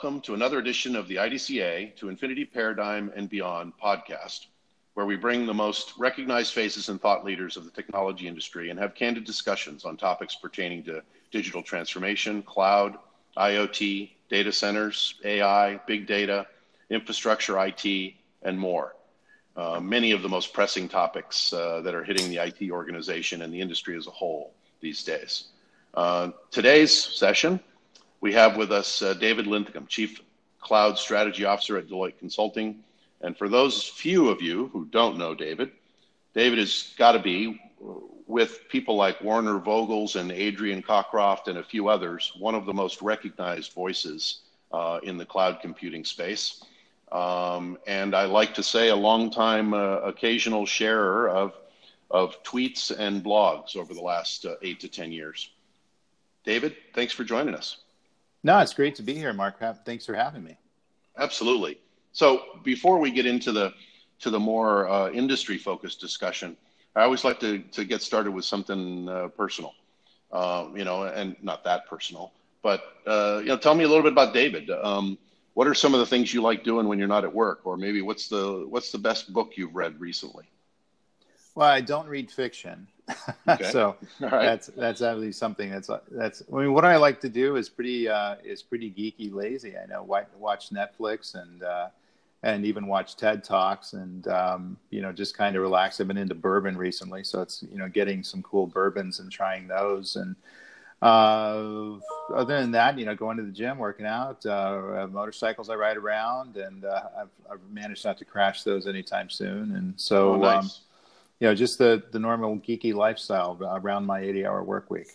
welcome to another edition of the IDCA to Infinity Paradigm and Beyond podcast, where we bring the most recognized faces and thought leaders of the technology industry and have candid discussions on topics pertaining to digital transformation, cloud, IoT, data centers, AI, big data, infrastructure, IT, and more. Uh, many of the most pressing topics uh, that are hitting the IT organization and the industry as a whole these days. Uh, today's session we have with us uh, David Linthicum, Chief Cloud Strategy Officer at Deloitte Consulting. And for those few of you who don't know David, David has got to be, with people like Werner Vogels and Adrian Cockcroft and a few others, one of the most recognized voices uh, in the cloud computing space. Um, and I like to say a long-time uh, occasional sharer of, of tweets and blogs over the last uh, eight to 10 years. David, thanks for joining us. No, it's great to be here, Mark. Thanks for having me. Absolutely. So before we get into the to the more uh, industry focused discussion, I always like to to get started with something uh, personal. Uh, you know, and not that personal, but uh, you know, tell me a little bit about David. Um, what are some of the things you like doing when you're not at work, or maybe what's the what's the best book you've read recently? Well, I don't read fiction, okay. so right. that's that's actually something that's that's. I mean, what I like to do is pretty uh, is pretty geeky, lazy. I know watch Netflix and uh, and even watch TED talks and um, you know just kind of relax. I've been into bourbon recently, so it's you know getting some cool bourbons and trying those and. Uh, other than that, you know, going to the gym, working out, uh, motorcycles I ride around, and uh, I've, I've, managed not to crash those anytime soon. And so, oh, nice. um, you know, just the the normal geeky lifestyle around my 80 hour work week.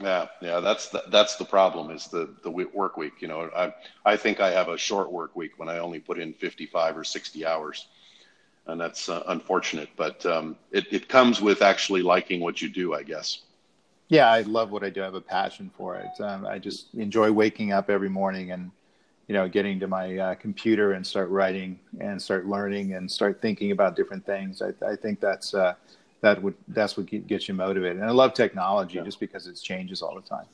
Yeah, yeah, that's the, that's the problem is the the work week. You know, I I think I have a short work week when I only put in 55 or 60 hours, and that's uh, unfortunate. But um, it it comes with actually liking what you do, I guess. Yeah, I love what I do. I have a passion for it. Um, I just enjoy waking up every morning and you know, getting to my uh, computer and start writing and start learning and start thinking about different things. I, I think that's uh, that would that's what gets you motivated. And I love technology yeah. just because it changes all the time.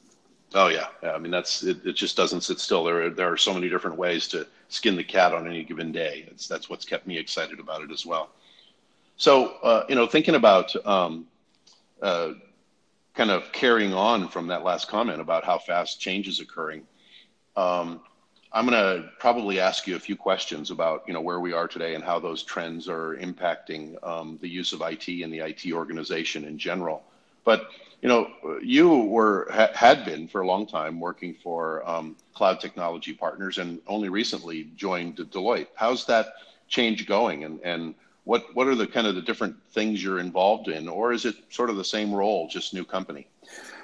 Oh yeah, yeah. I mean that's it, it. Just doesn't sit still. There are, there are so many different ways to skin the cat on any given day. It's, that's what's kept me excited about it as well. So uh, you know, thinking about um, uh, kind of carrying on from that last comment about how fast change is occurring. Um, I'm going to probably ask you a few questions about you know where we are today and how those trends are impacting um, the use of IT and the IT organization in general. But you know, you were ha- had been for a long time working for um, cloud technology partners, and only recently joined Deloitte. How's that change going, and and what what are the kind of the different things you're involved in, or is it sort of the same role, just new company?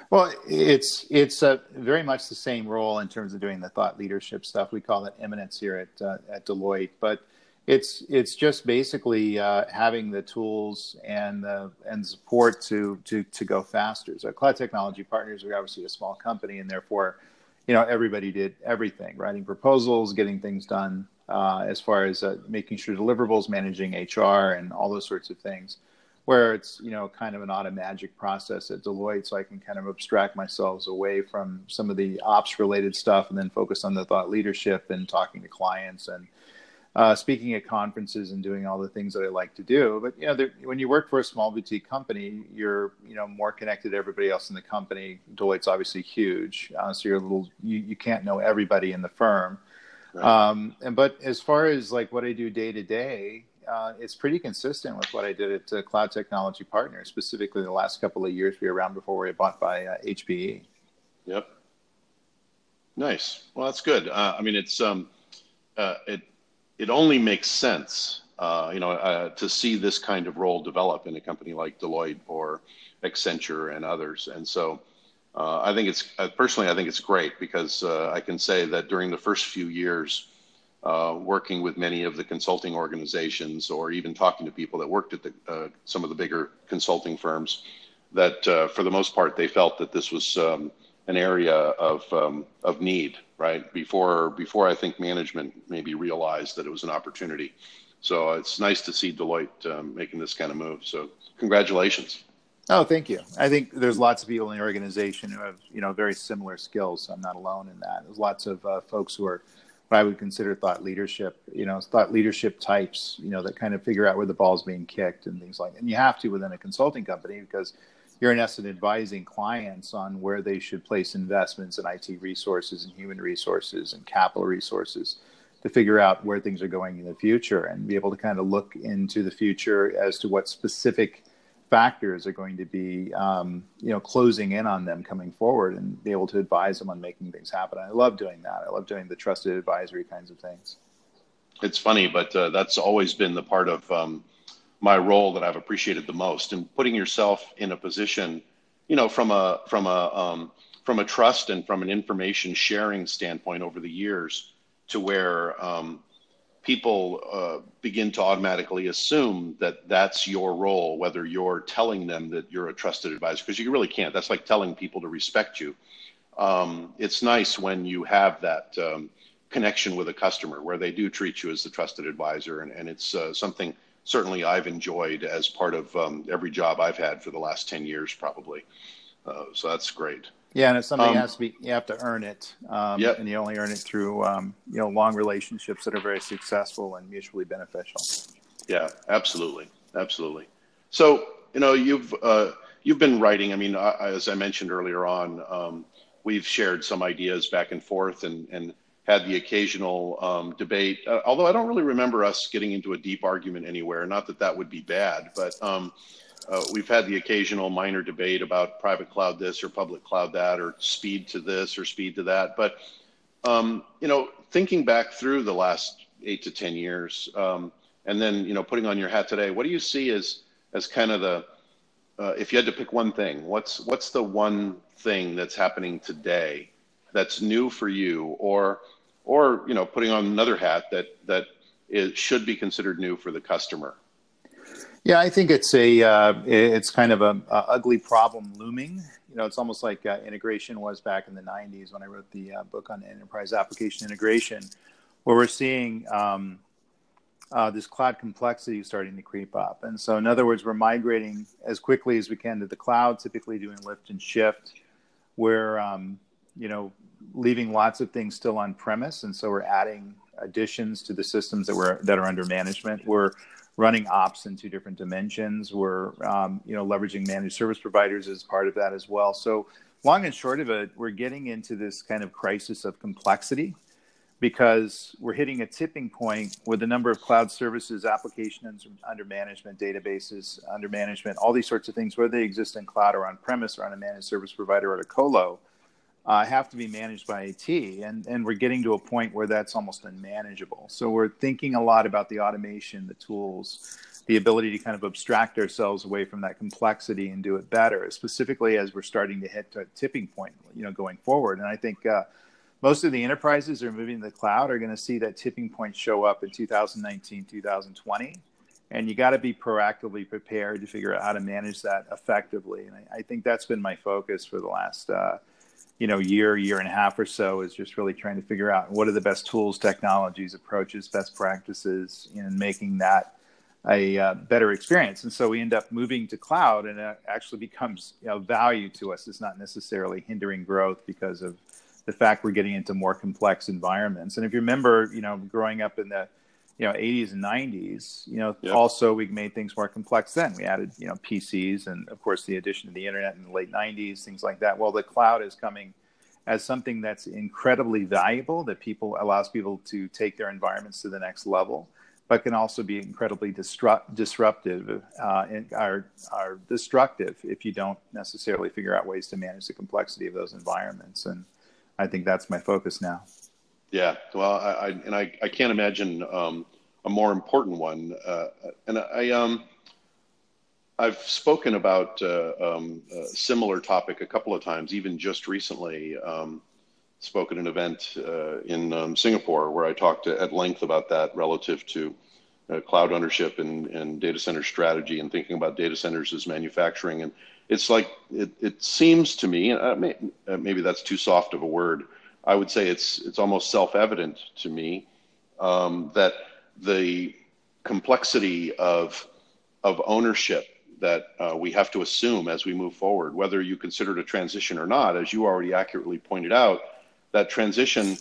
Well, it's it's a very much the same role in terms of doing the thought leadership stuff. We call it eminence here at uh, at Deloitte, but it's it's just basically uh, having the tools and the and support to to to go faster. So, cloud technology partners are obviously a small company, and therefore, you know, everybody did everything: writing proposals, getting things done, uh, as far as uh, making sure deliverables, managing HR, and all those sorts of things where it's you know kind of an automagic process at Deloitte, so I can kind of abstract myself away from some of the ops related stuff and then focus on the thought leadership and talking to clients and uh, speaking at conferences and doing all the things that I like to do. But you know, when you work for a small boutique company, you're you know more connected to everybody else in the company. Deloitte's obviously huge, uh, so you're a little you, you can't know everybody in the firm. Right. Um, and but as far as like what I do day to day, uh, it's pretty consistent with what I did at uh, Cloud Technology Partners, specifically the last couple of years we were around before we were bought by uh, HPE. Yep. Nice. Well, that's good. Uh, I mean, it's um, uh, it it only makes sense, uh, you know, to see this kind of role develop in a company like Deloitte or Accenture and others. And so, I think it's personally, I think it's great because I can say that during the first few years uh, working with many of the consulting organizations or even talking to people that worked at the, uh, some of the bigger consulting firms that uh, for the most part they felt that this was um, an area of, um, of need right before before I think management maybe realized that it was an opportunity so it's nice to see Deloitte um, making this kind of move so congratulations Oh, thank you. I think there's lots of people in the organization who have, you know, very similar skills. I'm not alone in that. There's lots of uh, folks who are what I would consider thought leadership, you know, thought leadership types, you know, that kind of figure out where the ball's being kicked and things like that. And you have to within a consulting company because you're in essence advising clients on where they should place investments in IT resources and human resources and capital resources to figure out where things are going in the future and be able to kind of look into the future as to what specific factors are going to be um, you know closing in on them coming forward and be able to advise them on making things happen. I love doing that. I love doing the trusted advisory kinds of things. It's funny but uh, that's always been the part of um, my role that i've appreciated the most. And putting yourself in a position you know from a from a um, from a trust and from an information sharing standpoint over the years to where um, people uh, begin to automatically assume that that's your role, whether you're telling them that you're a trusted advisor, because you really can't. That's like telling people to respect you. Um, it's nice when you have that um, connection with a customer where they do treat you as the trusted advisor, and, and it's uh, something certainly I've enjoyed as part of um, every job I've had for the last 10 years, probably. Uh, so that's great. Yeah, and if something um, has to be, you have to earn it. Um, yep. And you only earn it through, um, you know, long relationships that are very successful and mutually beneficial. Yeah, absolutely, absolutely. So, you know, you've uh, you've been writing. I mean, I, as I mentioned earlier on, um, we've shared some ideas back and forth, and and had the occasional um, debate. Uh, although I don't really remember us getting into a deep argument anywhere. Not that that would be bad, but um, uh, we've had the occasional minor debate about private cloud this or public cloud that or speed to this or speed to that. But, um, you know, thinking back through the last eight to 10 years, um, and then, you know, putting on your hat today, what do you see as, as kind of the, uh, if you had to pick one thing, what's, what's the one thing that's happening today that's new for you or, or, you know, putting on another hat that, that is, should be considered new for the customer? Yeah, I think it's a uh, it's kind of a, a, ugly problem looming. You know, it's almost like uh, integration was back in the '90s when I wrote the uh, book on enterprise application integration, where we're seeing um, uh, this cloud complexity starting to creep up. And so, in other words, we're migrating as quickly as we can to the cloud, typically doing lift and shift. We're um, you know leaving lots of things still on premise, and so we're adding additions to the systems that were that are under management. We're running ops in two different dimensions. We're um, you know leveraging managed service providers as part of that as well. So long and short of it, we're getting into this kind of crisis of complexity because we're hitting a tipping point with the number of cloud services, applications under management, databases under management, all these sorts of things, whether they exist in cloud or on premise or on a managed service provider or a colo uh, have to be managed by IT, and and we're getting to a point where that's almost unmanageable. So we're thinking a lot about the automation, the tools, the ability to kind of abstract ourselves away from that complexity and do it better, specifically as we're starting to hit a tipping point, you know, going forward. And I think. Uh, most of the enterprises are moving to the cloud are going to see that tipping point show up in 2019 2020 and you got to be proactively prepared to figure out how to manage that effectively and I, I think that's been my focus for the last uh, you know year year and a half or so is just really trying to figure out what are the best tools technologies approaches best practices in making that a uh, better experience. And so we end up moving to cloud and it actually becomes you know, value to us. It's not necessarily hindering growth because of the fact we're getting into more complex environments. And if you remember you know growing up in the you know 80s and 90s you know yep. also we made things more complex then. We added you know pcs and of course the addition of the internet in the late 90s things like that. Well the cloud is coming as something that's incredibly valuable that people allows people to take their environments to the next level but can also be incredibly disrupt, disruptive uh, and are, are destructive if you don't necessarily figure out ways to manage the complexity of those environments. And i think that's my focus now yeah, well, I, I and I, I can't imagine um, a more important one. Uh, and I um, I've spoken about uh, um, a similar topic a couple of times, even just recently. Um, spoke at an event uh, in um, Singapore where I talked at length about that relative to uh, cloud ownership and, and data center strategy and thinking about data centers as manufacturing. And it's like it, it seems to me, uh, may, maybe that's too soft of a word I would say it's it's almost self-evident to me um, that the complexity of of ownership that uh, we have to assume as we move forward, whether you consider it a transition or not. As you already accurately pointed out, that transition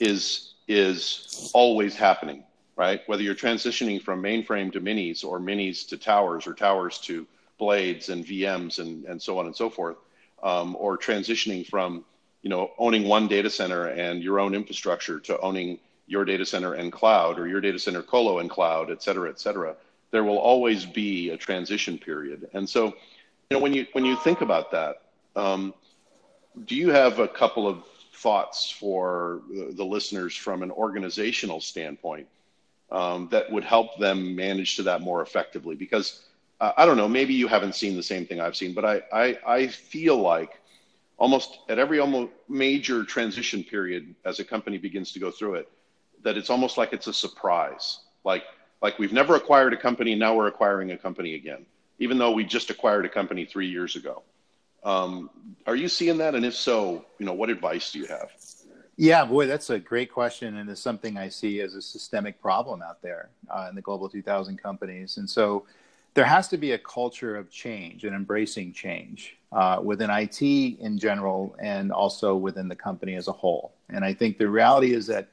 is is always happening, right? Whether you're transitioning from mainframe to minis or minis to towers or towers to blades and VMs and, and so on and so forth, um, or transitioning from you know owning one data center and your own infrastructure to owning your data center and cloud or your data center colo and cloud, et cetera, et cetera. There will always be a transition period. And so, you know, when you when you think about that, um, do you have a couple of thoughts for the, the listeners from an organizational standpoint um, that would help them manage to that more effectively? Because uh, I don't know, maybe you haven't seen the same thing I've seen, but I I, I feel like almost at every almost major transition period as a company begins to go through it that it's almost like it's a surprise. Like like we've never acquired a company now we're acquiring a company again even though we just acquired a company three years ago. Um, are you seeing that? And if so you know what advice do you have? Yeah boy that's a great question and it's something i see as a systemic problem out there uh, in the global 2000 companies. And so there has to be a culture of change and embracing change uh, within IT in general and also within the company as a whole. And I think the reality is that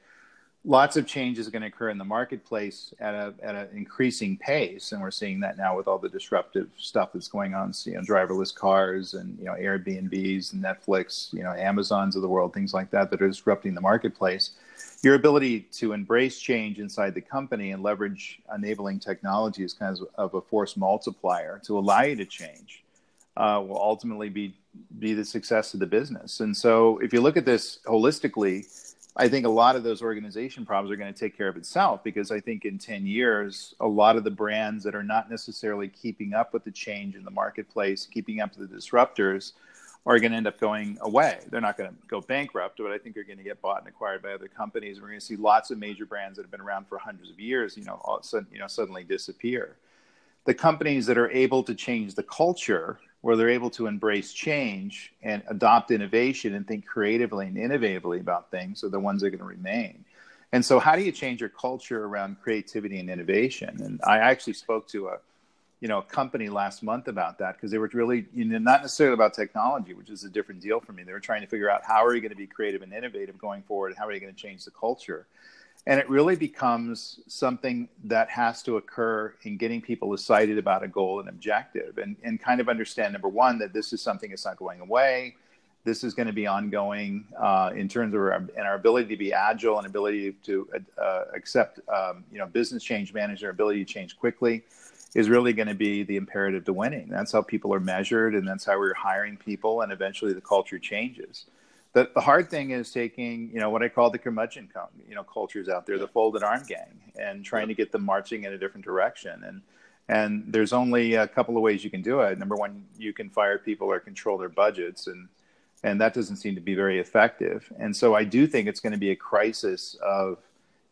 lots of change is going to occur in the marketplace at a at an increasing pace, and we're seeing that now with all the disruptive stuff that's going on. So, you know, driverless cars and you know Airbnbs and Netflix, you know, Amazons of the world, things like that that are disrupting the marketplace. Your ability to embrace change inside the company and leverage enabling technology is kind of, of a force multiplier to allow you to change uh, will ultimately be be the success of the business. And so, if you look at this holistically, I think a lot of those organization problems are going to take care of itself because I think in 10 years, a lot of the brands that are not necessarily keeping up with the change in the marketplace, keeping up with the disruptors, are going to end up going away. They're not going to go bankrupt, but I think they're going to get bought and acquired by other companies. We're going to see lots of major brands that have been around for hundreds of years, you know, all sudden, you know, suddenly disappear. The companies that are able to change the culture where they're able to embrace change and adopt innovation and think creatively and innovatively about things are the ones that are going to remain. And so, how do you change your culture around creativity and innovation? And I actually spoke to a, you know, a company last month about that because they were really, you know, not necessarily about technology, which is a different deal for me. They were trying to figure out how are you going to be creative and innovative going forward, and how are you going to change the culture. And it really becomes something that has to occur in getting people excited about a goal and objective and, and kind of understand number one that this is something that's not going away. This is going to be ongoing uh, in terms of our, and our ability to be agile and ability to uh, accept um, you know business change management ability to change quickly is really going to be the imperative to winning that's how people are measured and that's how we're hiring people and eventually the culture changes the, the hard thing is taking you know what I call the curmudgeon you know cultures out there, the folded arm gang, and trying to get them marching in a different direction. And and there's only a couple of ways you can do it. Number one, you can fire people or control their budgets, and and that doesn't seem to be very effective. And so I do think it's going to be a crisis of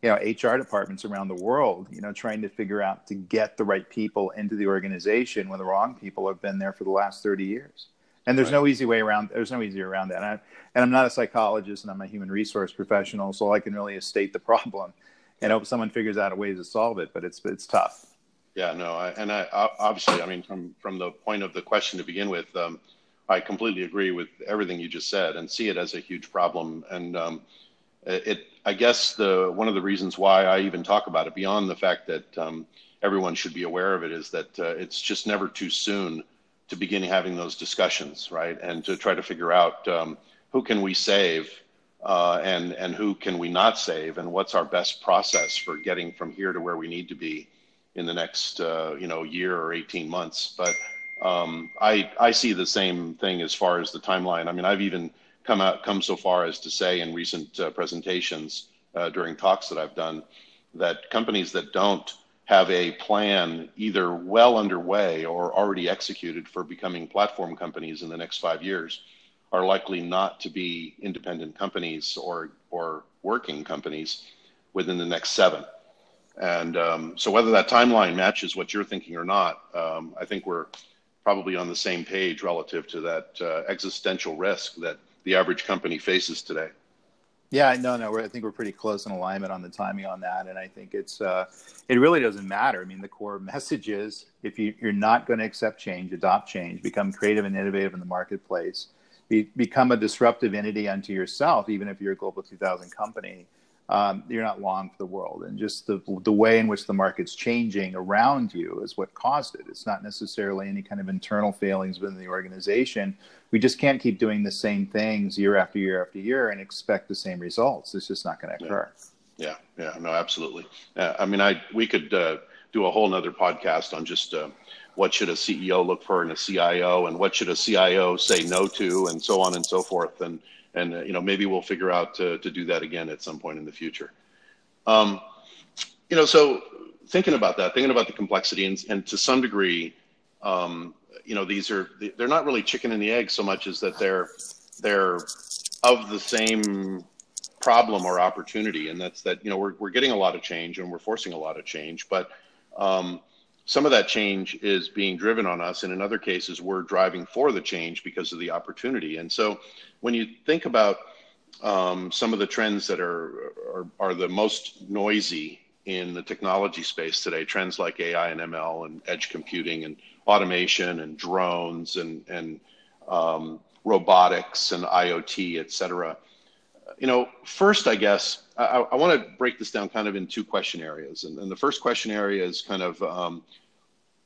you know HR departments around the world, you know, trying to figure out to get the right people into the organization when the wrong people have been there for the last 30 years. And there's right. no easy way around there's no easy way around that. And, I, and i'm not a psychologist and i'm a human resource professional so i can really state the problem. And hope someone figures out a way to solve it but it's it's tough. Yeah no I, and i obviously i mean from from the point of the question to begin with um, i completely agree with everything you just said and see it as a huge problem. And um, it i guess the one of the reasons why i even talk about it beyond the fact that um, everyone should be aware of it is that uh, it's just never too soon to begin having those discussions, right? And to try to figure out um, who can we save uh, and and who can we not save, and what's our best process for getting from here to where we need to be in the next uh, you know year or 18 months. But um, I I see the same thing as far as the timeline. I mean, I've even come out come so far as to say in recent uh, presentations uh, during talks that I've done that companies that don't have a plan either well underway or already executed for becoming platform companies in the next five years are likely not to be independent companies or or working companies within the next seven. And um, so, whether that timeline matches what you're thinking or not, um, I think we're probably on the same page relative to that uh, existential risk that the average company faces today. Yeah, no, no. I think we're pretty close in alignment on the timing on that, and I think it's uh, it really doesn't matter. I mean, the core message is if you, you're not going to accept change, adopt change, become creative and innovative in the marketplace, be, become a disruptive entity unto yourself, even if you're a global 2000 company um, you're not long for the world. And just the, the way in which the market's changing around you is what caused it. It's not necessarily any kind of internal failings within the organization. We just can't keep doing the same things year after year after year and expect the same results. It's just not going to occur. Yeah, yeah, no, absolutely. Uh, I mean, I we could uh, do a whole nother podcast on just uh, what should a CEO look for in a CIO and what should a CIO say no to and so on and so forth. And and uh, you know maybe we'll figure out to, to do that again at some point in the future. Um, you know, so thinking about that, thinking about the complexity, and, and to some degree, um, you know, these are they're not really chicken and the egg so much as that they're they're of the same problem or opportunity, and that's that you know we're we're getting a lot of change and we're forcing a lot of change, but um, some of that change is being driven on us, and in other cases, we're driving for the change because of the opportunity. And so, when you think about um, some of the trends that are, are, are the most noisy in the technology space today, trends like AI and ML and edge computing and automation and drones and and um, robotics and IoT, et cetera. You know, first, I guess I, I want to break this down kind of in two question areas. And, and the first question area is kind of um,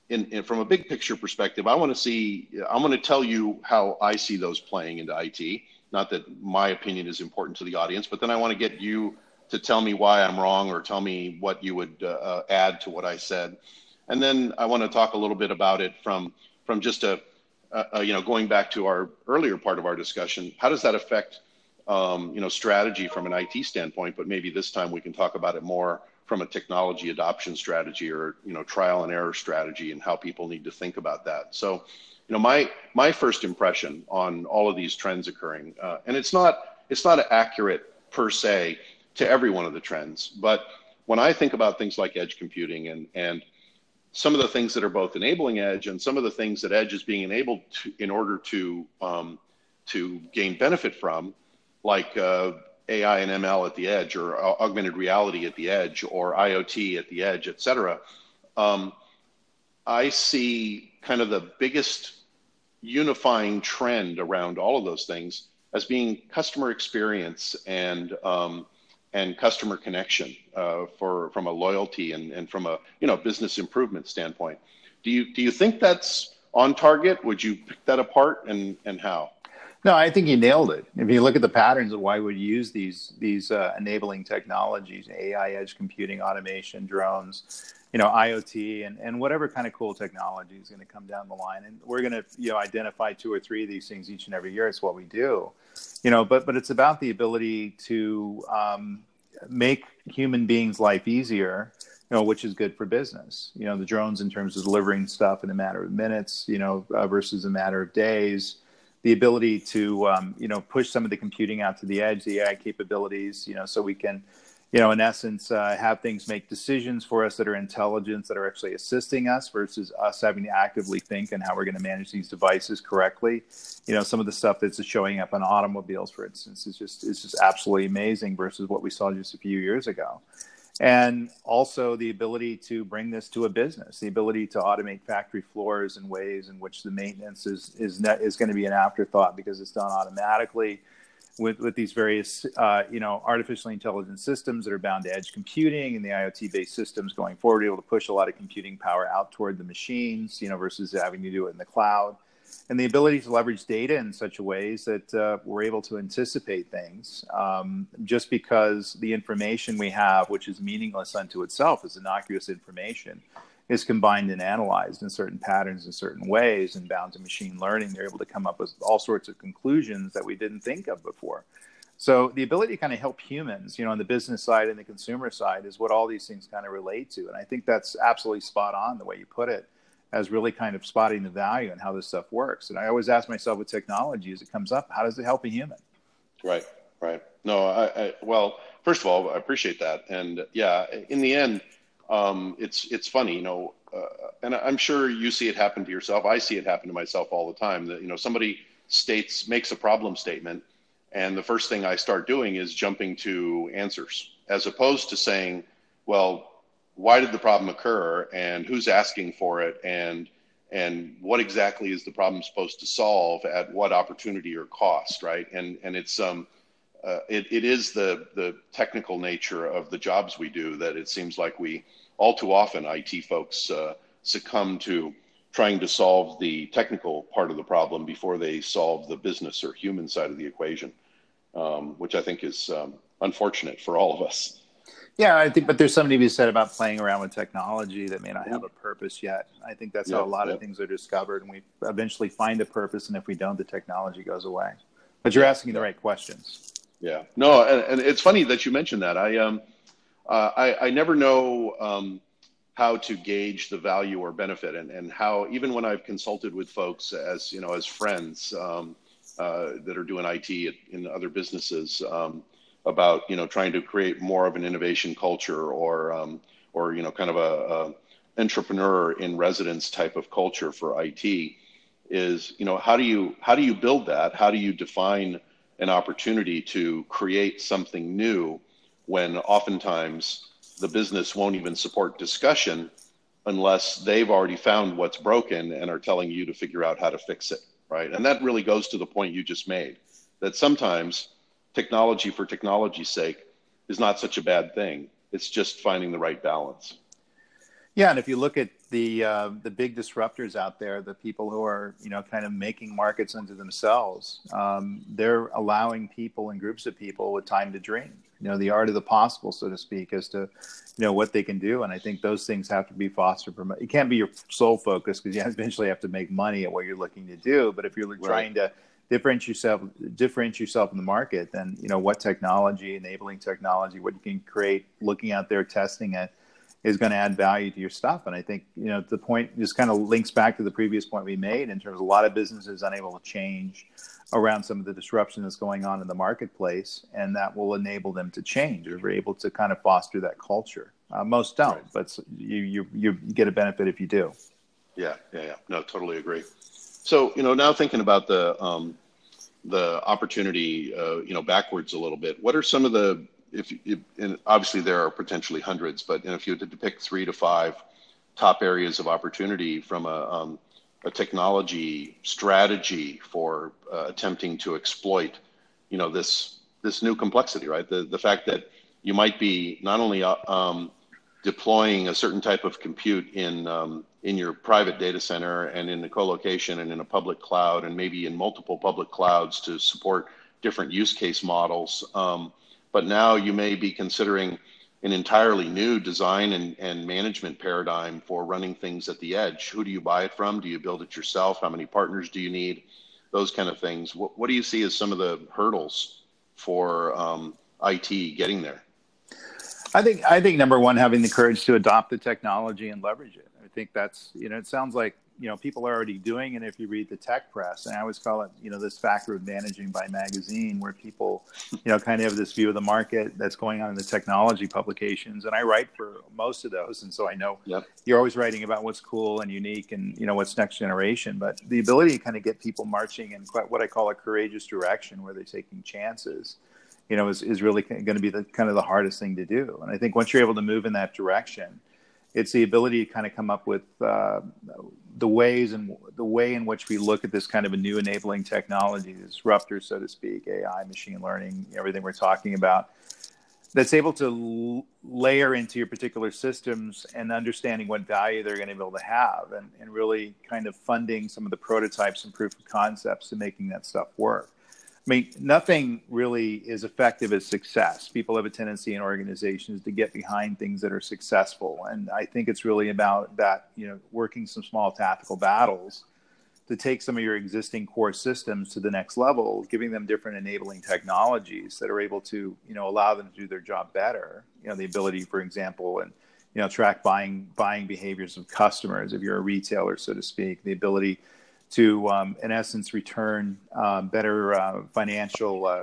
in, in, from a big picture perspective, I want to see, I'm going to tell you how I see those playing into IT. Not that my opinion is important to the audience, but then I want to get you to tell me why I'm wrong or tell me what you would uh, uh add to what I said. And then I want to talk a little bit about it from, from just a, a, you know, going back to our earlier part of our discussion, how does that affect um, you know, strategy from an IT standpoint, but maybe this time we can talk about it more from a technology adoption strategy or you know trial and error strategy and how people need to think about that. So, you know, my my first impression on all of these trends occurring, uh, and it's not it's not accurate per se to every one of the trends, but when I think about things like edge computing and and some of the things that are both enabling edge and some of the things that edge is being enabled to, in order to um, to gain benefit from like uh, AI and ML at the edge, or augmented reality at the edge, or IoT at the edge, et cetera, um, I see kind of the biggest unifying trend around all of those things as being customer experience and um, and customer connection uh, for from a loyalty and, and from a you know business improvement standpoint. Do you do you think that's on target? Would you pick that apart and and how? No, I think you nailed it. If you look at the patterns of why we use these these uh, enabling technologies, AI, edge computing, automation, drones, you know, IoT, and, and whatever kind of cool technology is going to come down the line, and we're going to you know identify two or three of these things each and every year. It's what we do, you know. But but it's about the ability to um, make human beings' life easier. You know, which is good for business. You know, the drones in terms of delivering stuff in a matter of minutes, you know, uh, versus a matter of days the ability to um, you know push some of the computing out to the edge, the AI capabilities, you know, so we can you know in essence uh, have things make decisions for us that are intelligence that are actually assisting us versus us having to actively think and how we're going to manage these devices correctly. You know, some of the stuff that's showing up on automobiles, for instance, is just is just absolutely amazing versus what we saw just a few years ago and also the ability to bring this to a business, the ability to automate factory floors in ways in which the maintenance is is is going to be an afterthought because it's done automatically with with these various uh, you know artificial intelligence systems that are bound to edge computing and the IoT based systems going forward, able to push a lot of computing power out toward the machines, you know, versus having to do it in the cloud and the ability to leverage data in such a ways that uh, we're able to anticipate things um, just because the information we have which is meaningless unto itself is innocuous information is combined and analyzed in certain patterns in certain ways and bound to machine learning. They're able to come up with all sorts of conclusions that we didn't think of before. So the ability to kind of help humans you know on the business side and the consumer side is what all these things kind of relate to and i think that's absolutely spot on the way you put it as really kind of spotting the value and how this stuff works. And I always ask myself with technology as it comes up, how does it help a human? Right, right. No, I, I well, first of all, I appreciate that. And yeah, in the end, um, it's it's funny, you know, uh, and I'm sure you see it happen to yourself. I see it happen to myself all the time. That you know, somebody states makes a problem statement, and the first thing I start doing is jumping to answers, as opposed to saying, "Well, why did the problem occur, and who's asking for it, and and what exactly is the problem supposed to solve at what opportunity or cost, right?" And and it's um, uh, it, it is the the technical nature of the jobs we do that it seems like we all too often IT folks uh, succumb to trying to solve the technical part of the problem before they solve the business or human side of the equation, um, which I think is um, unfortunate for all of us. Yeah, I think, but there's something to be said about playing around with technology that may not have a purpose yet. I think that's yep, how a lot yep. of things are discovered, and we eventually find a purpose. And if we don't, the technology goes away. But you're asking the right questions. Yeah, no, and, and it's funny that you mentioned that. I um, uh, I, I never know um, how to gauge the value or benefit, and, and how even when I've consulted with folks as you know as friends um, uh, that are doing IT in other businesses um, about you know trying to create more of an innovation culture or um, or you know kind of a, a entrepreneur in residence type of culture for IT is you know how do you how do you build that? How do you define an opportunity to create something new? when oftentimes the business won't even support discussion unless they've already found what's broken and are telling you to figure out how to fix it right and that really goes to the point you just made that sometimes technology for technology's sake is not such a bad thing it's just finding the right balance yeah, and if you look at the uh, the big disruptors out there, the people who are you know kind of making markets unto themselves, um, they're allowing people and groups of people with time to dream. You know, the art of the possible, so to speak, as to you know what they can do. And I think those things have to be fostered. From it can't be your sole focus because you eventually have to make money at what you're looking to do. But if you're right. trying to differentiate yourself, differentiate yourself in the market, then you know what technology, enabling technology, what you can create, looking out there, testing it is going to add value to your stuff. And I think, you know, the point just kind of links back to the previous point we made in terms of a lot of businesses unable to change around some of the disruption that's going on in the marketplace. And that will enable them to change or be able to kind of foster that culture. Uh, most don't, right. but you, you, you get a benefit if you do. Yeah, yeah, yeah. No, totally agree. So, you know, now thinking about the, um, the opportunity, uh, you know, backwards a little bit, what are some of the if, if and obviously there are potentially hundreds, but if you had to pick three to five top areas of opportunity from a, um, a technology strategy for uh, attempting to exploit, you know, this this new complexity, right? The the fact that you might be not only uh, um, deploying a certain type of compute in um, in your private data center and in the co-location and in a public cloud and maybe in multiple public clouds to support different use case models. Um, but now you may be considering an entirely new design and, and management paradigm for running things at the edge. Who do you buy it from? Do you build it yourself? How many partners do you need? Those kind of things. What, what do you see as some of the hurdles for um, IT getting there? I think I think number one, having the courage to adopt the technology and leverage it. I think that's you know it sounds like you know people are already doing and if you read the tech press and i always call it you know this factor of managing by magazine where people you know kind of have this view of the market that's going on in the technology publications and i write for most of those and so i know yep. you're always writing about what's cool and unique and you know what's next generation but the ability to kind of get people marching in quite what i call a courageous direction where they're taking chances you know is, is really going to be the kind of the hardest thing to do and i think once you're able to move in that direction it's the ability to kind of come up with uh, the ways and the way in which we look at this kind of a new enabling technology, disruptors, so to speak, AI, machine learning, everything we're talking about, that's able to layer into your particular systems and understanding what value they're going to be able to have, and, and really kind of funding some of the prototypes and proof of concepts and making that stuff work. I mean, nothing really is effective as success. People have a tendency in organizations to get behind things that are successful, and I think it's really about that. You know, working some small tactical battles to take some of your existing core systems to the next level, giving them different enabling technologies that are able to, you know, allow them to do their job better. You know, the ability, for example, and you know, track buying buying behaviors of customers if you're a retailer, so to speak. The ability to, um, in essence, return um, better uh, financial uh,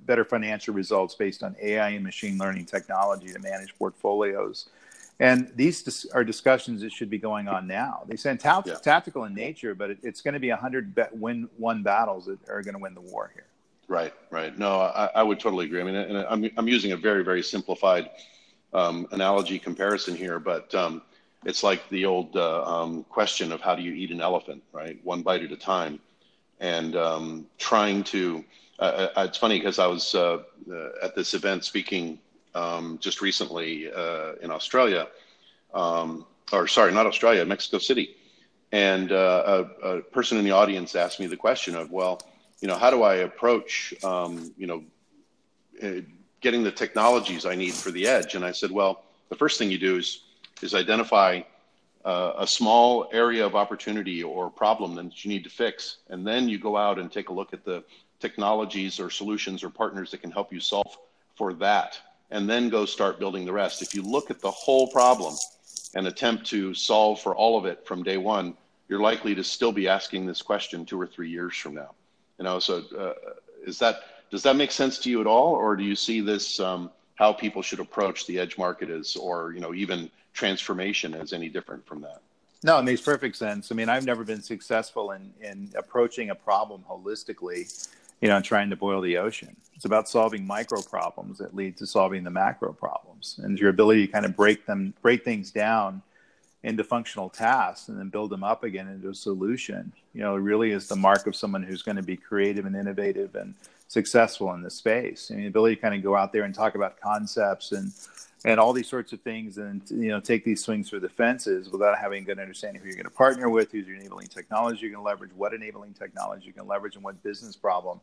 better financial results based on AI and machine learning technology to manage portfolios. And these dis- are discussions that should be going on now. They sound ta- yeah. tactical in nature, but it, it's going to be 100 win one battles that are going to win the war here. Right, right. No, I, I would totally agree. I mean, and I'm, I'm using a very, very simplified um, analogy comparison here, but um, it's like the old uh, um, question of how do you eat an elephant, right? One bite at a time. And um, trying to, uh, uh it's funny because I was uh, uh, at this event speaking um, just recently uh, in Australia, um, or sorry, not Australia, Mexico City. And a, a, person in the audience asked me the question of, well, you know, how do I approach, you know, getting the technologies I need for the edge? And I said, well, the first thing you do is is identify uh, a small area of opportunity or problem that you need to fix, and then you go out and take a look at the technologies or solutions or partners that can help you solve for that, and then go start building the rest. If you look at the whole problem and attempt to solve for all of it from day one, you're likely to still be asking this question two or three years from now. You know, so uh, is that does that make sense to you at all, or do you see this um, how people should approach the edge market is, or you know, even transformation is any different from that. No, it makes perfect sense. I mean, I've never been successful in in approaching a problem holistically, you know, trying to boil the ocean. It's about solving micro problems that lead to solving the macro problems, and your ability to kind of break them, break things down into functional tasks, and then build them up again into a solution. You know, really is the mark of someone who's going to be creative and innovative and successful in the space. I mean, the ability to kind of go out there and talk about concepts and and all these sorts of things and you know take these swings for the fences without having a good understanding who you're going to partner with who's your enabling technology you're going to leverage what enabling technology you can leverage and what business problem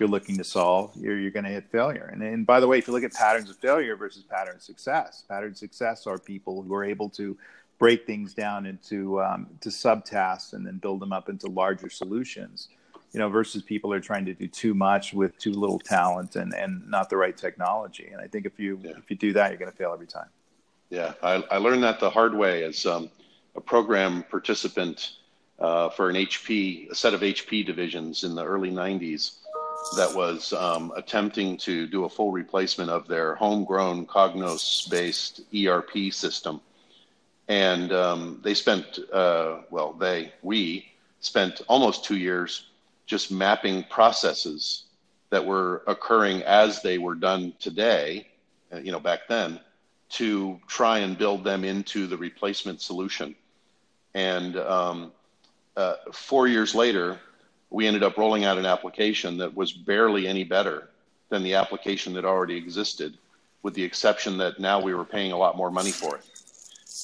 you're looking to solve you're, you're going to hit failure and, and by the way if you look at patterns of failure versus pattern success pattern success are people who are able to break things down into um, to subtasks and then build them up into larger solutions you know, versus people are trying to do too much with too little talent and, and not the right technology. And I think if you yeah. if you do that, you're going to fail every time. Yeah, I, I learned that the hard way as um, a program participant uh, for an HP, a set of HP divisions in the early 90s that was um, attempting to do a full replacement of their homegrown Cognos based ERP system. And um, they spent, uh, well, they, we spent almost two years just mapping processes that were occurring as they were done today, uh, you know, back then, to try and build them into the replacement solution. And um, uh, four years later, we ended up rolling out an application that was barely any better than the application that already existed, with the exception that now we were paying a lot more money for it.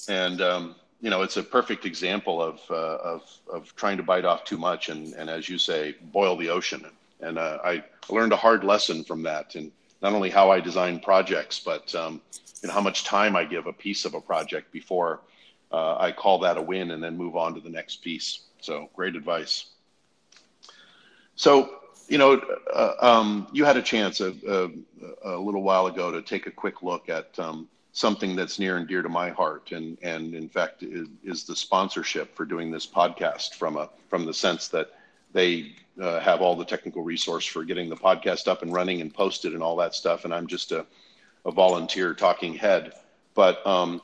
And um, you know, it's a perfect example of, uh, of, of trying to bite off too much and, and as you say, boil the ocean. And uh, I learned a hard lesson from that and not only how I design projects, but um, you know, how much time I give a piece of a project before uh, I call that a win and then move on to the next piece. So great advice. So, you know, uh, um, you had a chance a, a, a, little while ago to take a quick look at um, something that's near and dear to my heart. And and in fact is, is the sponsorship for doing this podcast from a from the sense that they uh, have all the technical resource for getting the podcast up and running and posted and all that stuff. And i'm just a, a volunteer talking head. But um,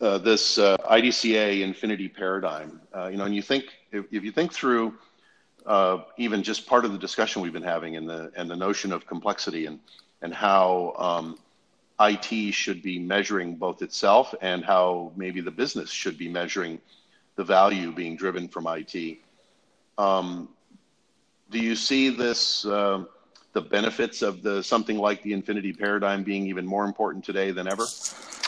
uh, this uh, idca infinity paradigm uh, you know and you think if, if you think through uh, even just part of the discussion we've been having and the and the notion of complexity and and how um, IT should be measuring both itself and how maybe the business should be measuring the value being driven from IT. Um, do you see this, uh, the benefits of the something like the infinity paradigm being even more important today than ever?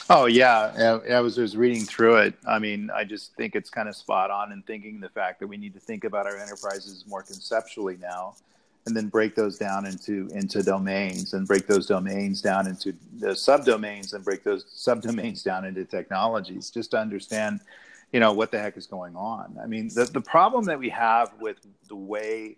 Oh yeah, I was was reading through it. I mean, I just think it's kind of spot on in thinking the fact that we need to think about our enterprises more conceptually now and then break those down into into domains and break those domains down into the subdomains and break those subdomains down into technologies just to understand you know what the heck is going on. I mean the, the problem that we have with the way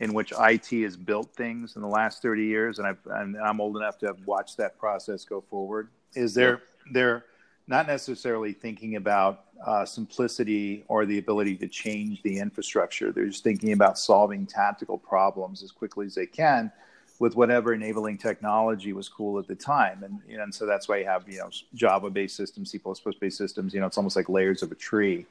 in which IT has built things in the last 30 years, and, i am old enough to have watched that process go forward, is they're, they're not necessarily thinking about uh, simplicity or the ability to change the infrastructure. They're just thinking about solving tactical problems as quickly as they can with whatever enabling technology was cool at the time. And, you know, and so that's why you have, you know, Java based systems, C based systems, you know, it's almost like layers of a tree.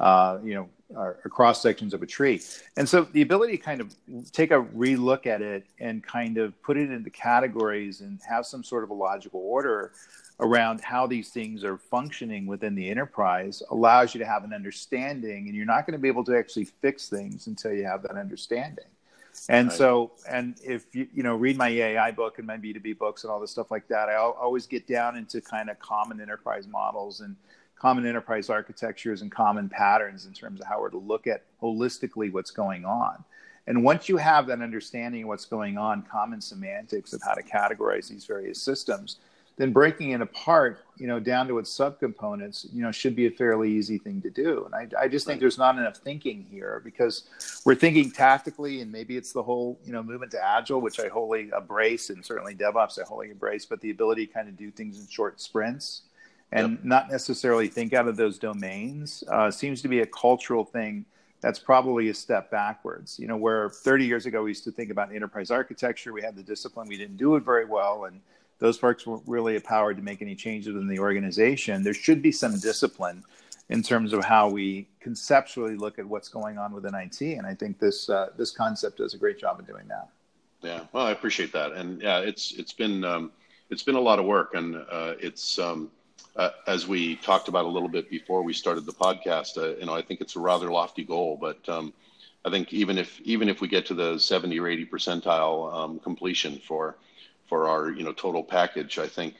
Uh, you know, or cross sections of a tree. And so the ability to kind of take a relook at it and kind of put it into categories and have some sort of a logical order around how these things are functioning within the enterprise allows you to have an understanding and you're not going to be able to actually fix things until you have that understanding and right. so and if you you know read my EAI book and my b2b books and all this stuff like that i always get down into kind of common enterprise models and common enterprise architectures and common patterns in terms of how we're to look at holistically what's going on and once you have that understanding of what's going on common semantics of how to categorize these various systems then breaking it apart, you know, down to its subcomponents, you know, should be a fairly easy thing to do. And I, I just think there's not enough thinking here because we're thinking tactically, and maybe it's the whole, you know, movement to agile, which I wholly embrace, and certainly DevOps I wholly embrace, but the ability to kind of do things in short sprints and yep. not necessarily think out of those domains uh, seems to be a cultural thing that's probably a step backwards. You know, where 30 years ago we used to think about enterprise architecture, we had the discipline, we didn't do it very well, and those folks weren't really empowered to make any changes in the organization. There should be some discipline in terms of how we conceptually look at what's going on within IT, and I think this uh, this concept does a great job of doing that. Yeah, well, I appreciate that, and yeah, it's it's been um, it's been a lot of work, and uh, it's um, uh, as we talked about a little bit before we started the podcast. Uh, you know, I think it's a rather lofty goal, but um, I think even if even if we get to the seventy or eighty percentile um, completion for for our you know total package, I think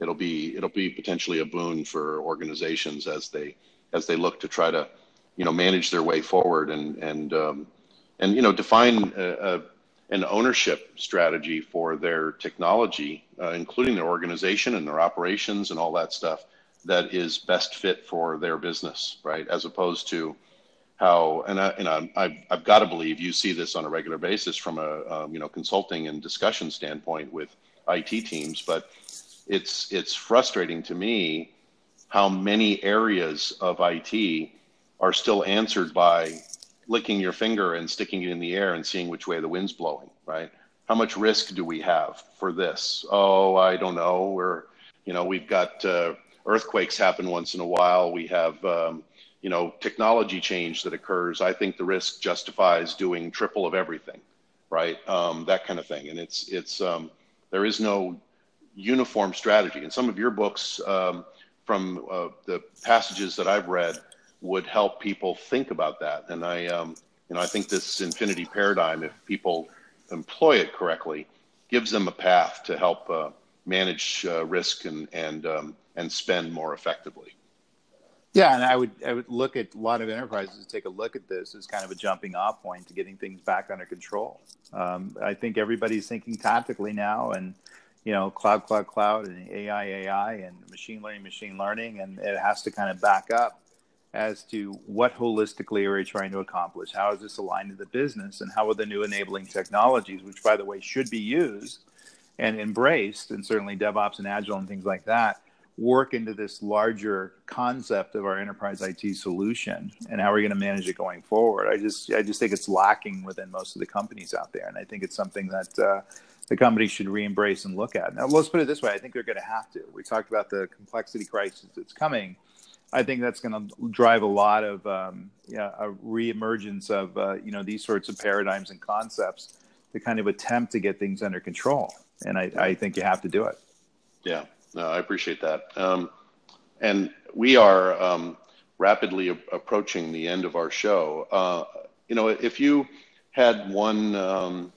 it'll be it'll be potentially a boon for organizations as they as they look to try to you know manage their way forward and and um, and you know define a, a, an ownership strategy for their technology, uh, including their organization and their operations and all that stuff that is best fit for their business, right? As opposed to how and I, and I, I've, I've got to believe you see this on a regular basis from a um, you know consulting and discussion standpoint with IT teams, but it's it's frustrating to me how many areas of IT are still answered by licking your finger and sticking it in the air and seeing which way the wind's blowing, right? How much risk do we have for this? Oh, I don't know. We're, you know, we've got uh, earthquakes happen once in a while. We have, um, you know, technology change that occurs, I think the risk justifies doing triple of everything, right? Um, that kind of thing. And it's it's um, there is no uniform strategy. And some of your books, um, from uh, the passages that I've read, would help people think about that. And I, um, you know, I think this infinity paradigm, if people employ it correctly, gives them a path to help uh, manage uh, risk and and um, and spend more effectively. Yeah, and I would I would look at a lot of enterprises take a look at this as kind of a jumping off point to getting things back under control. Um, I think everybody's thinking tactically now, and you know, cloud, cloud, cloud, and AI, AI, and machine learning, machine learning, and it has to kind of back up as to what holistically are we trying to accomplish? How is this aligned to the business, and how are the new enabling technologies, which by the way should be used and embraced, and certainly DevOps and Agile and things like that work into this larger concept of our enterprise IT solution and how we're going to manage it going forward. I just I just think it's lacking within most of the companies out there, and I think it's something that uh, the company should re-embrace and look at. Now, let's put it this way: I think they're going to have to. We talked about the complexity crisis that's coming. I think that's going to drive a lot of um, yeah, a reemergence of uh, you know these sorts of paradigms and concepts to kind of attempt to get things under control. And I, I think you have to do it. Yeah, no, I appreciate that. Um, and we are um, rapidly a- approaching the end of our show. Uh, you know, if you had one um,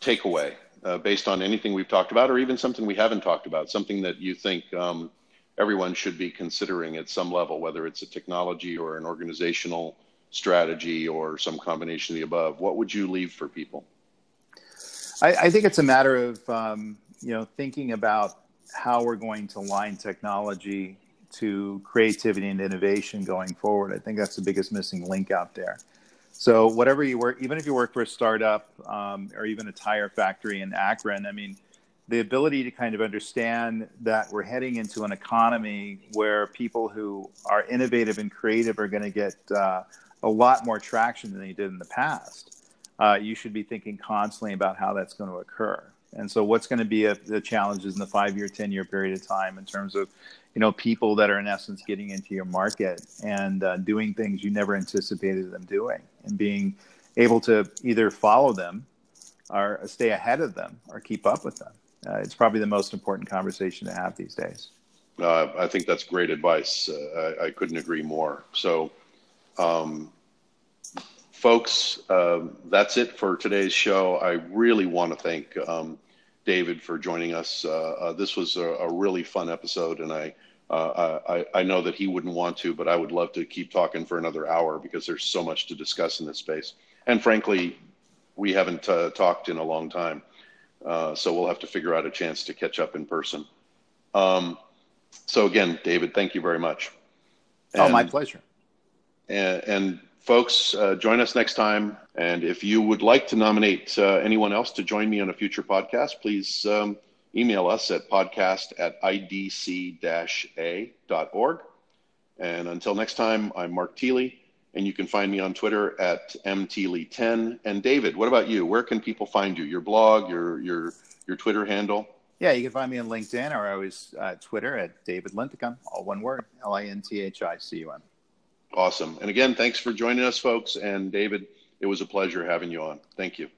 takeaway uh, based on anything we've talked about, or even something we haven't talked about, something that you think um, everyone should be considering at some level, whether it's a technology or an organizational strategy or some combination of the above, what would you leave for people? I, I think it's a matter of um, you know thinking about how we're going to align technology to creativity and innovation going forward. I think that's the biggest missing link out there. So whatever you work, even if you work for a startup um, or even a tire factory in Akron, I mean, the ability to kind of understand that we're heading into an economy where people who are innovative and creative are going to get uh, a lot more traction than they did in the past. Uh, you should be thinking constantly about how that's going to occur. And so, what's going to be a, the challenges in the five year, 10 year period of time in terms of you know people that are in essence getting into your market and uh, doing things you never anticipated them doing and being able to either follow them or stay ahead of them or keep up with them. Uh, it's probably the most important conversation to have these days. Uh, i think that's great advice. Uh, I, I, couldn't agree more. So um, folks um, that's it for today's show i really want to thank um, David for joining us. Uh, uh, this was a, a, really fun episode, and I uh, I, I, know that he wouldn't want to, but I would love to keep talking for another hour because there's so much to discuss in this space. And frankly, we haven't uh, talked in a long time. Uh, so we'll have to figure out a chance to catch up in person. Um, so again, David, thank you very much. And, oh, my pleasure. And, and folks, uh, join us next time. And if you would like to nominate uh, anyone else to join me on a future podcast, please um, email us at podcast at idc-a.org. And until next time, I'm Mark Thiele, and you can find me on Twitter at mthiele10. And David, what about you? Where can people find you? Your blog, your your your Twitter handle? Yeah, you can find me on LinkedIn or always uh, Twitter at David Linthicum, all one word, L-I-N-T-H-I-C-U-M. Awesome. And again, thanks for joining us, folks. And David, it was a pleasure having you on. Thank you.